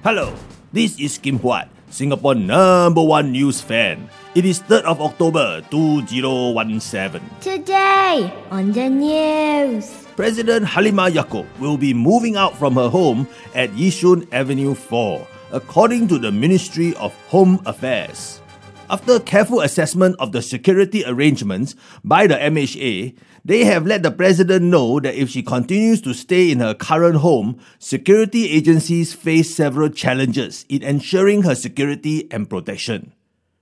Hello, this is Kim Huat, Singapore number one news fan. It is 3rd of October 2017. Today on the news. President Halimah Yacob will be moving out from her home at Yishun Avenue 4, according to the Ministry of Home Affairs. After careful assessment of the security arrangements by the MHA, they have let the president know that if she continues to stay in her current home, security agencies face several challenges in ensuring her security and protection.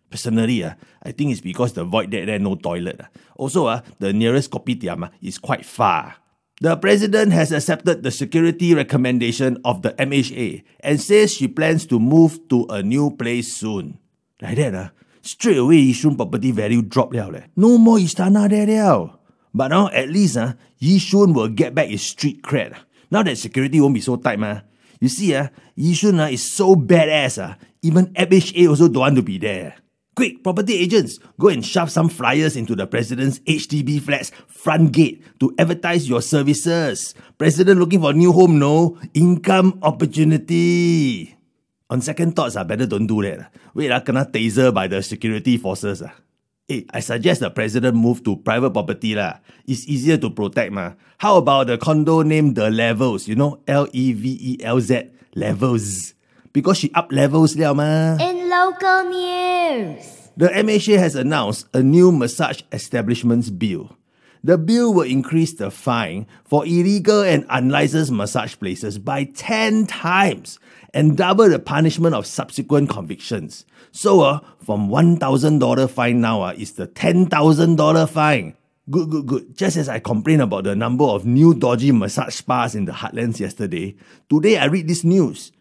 Personally, uh, I think it's because the void deck there no toilet. Uh. Also, uh, the nearest kopitiam uh, is quite far. The president has accepted the security recommendation of the MHA and says she plans to move to a new place soon. Like that, uh, straight away Yishun property value drop liao leh. No more Istana there liao. But now at least uh, Yishun will get back its street cred. Now that security won't be so tight, ma. You see, uh, Yishun uh, is so badass. Uh, even MHA also don't want to be there. Quick, property agents, go and shove some flyers into the president's HDB flats front gate to advertise your services. President looking for new home, no? Income opportunity. On second thoughts, I better don't do that. Ah. Wait, I kena taser by the security forces. Ah. Hey, I suggest the president move to private property lah. It's easier to protect ma. How about the condo named The Levelz? You know, L-E-V-E-L-Z, Levelz. Because she up levels liao ma. In local news. The MHA has announced a new massage establishments bill. The bill will increase the fine for illegal and unlicensed massage places by 10 times and double the punishment of subsequent convictions. So, uh, from $1,000 fine now uh, is the $10,000 fine. Good, good, good. Just as I complained about the number of new dodgy massage spas in the heartlands yesterday, today I read this news.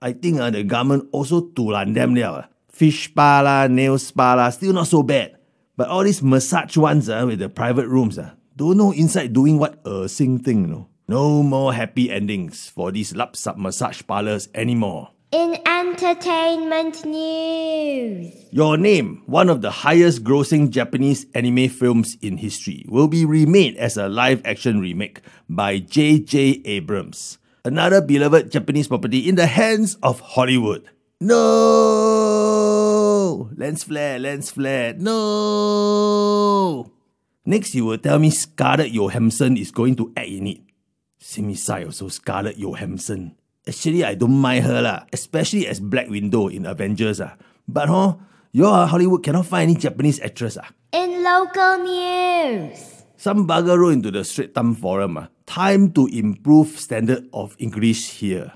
I think uh, the government also tulan them liao. Fish spa la, nail spa la, still not so bad. But all these massage ones uh, with the private rooms, uh, don't know inside doing what a sing thing, you know. No more happy endings for these lap sub massage parlors anymore. In entertainment news. Your Name, one of the highest grossing Japanese anime films in history, will be remade as a live action remake by J.J. Abrams, another beloved Japanese property in the hands of Hollywood. No! Lens flare, lens flare, no! Next, you will tell me Scarlett Johansson is going to act in it. Simi Sai also Scarlett Johansson. Actually, I don't mind her lah, especially as Black Widow in Avengers ah. But huh, your Hollywood cannot find any Japanese actress ah. In local news. Some bugger wrote into the Straits Times forum ah, time to improve standard of English here.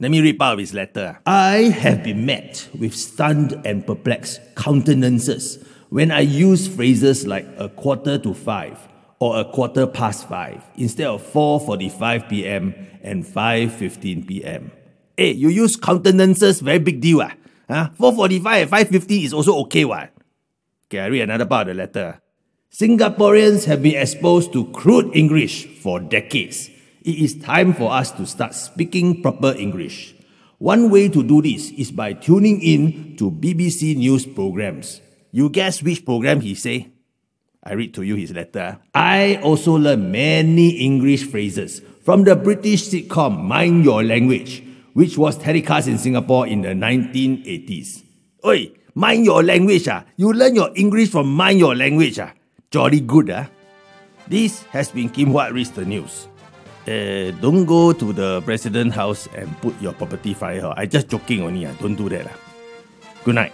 Let me read out of his letter. Ah. I have been met with stunned and perplexed countenances when I use phrases like a quarter to five or a quarter past five instead of 4.45 p.m. and 5.15 p.m. Hey, eh, you use countenances, very big deal. Ah. ah huh? 4.45 and 5.15 is also okay. What? Okay, I read another part of the letter. Ah. Singaporeans have been exposed to crude English for decades. It is time for us to start speaking proper English. One way to do this is by tuning in to BBC News programs. You guess which program he say? I read to you his letter. I also learned many English phrases from the British sitcom Mind Your Language, which was telecast in Singapore in the 1980s. Oi, mind your language ah. You learn your English from Mind Your Language ah. Jolly good ah. This has been Kim Huat Reads the News. Uh, don't go to the president house and put your property fire. I just joking only. Ah. Don't do that. Ah. Good night.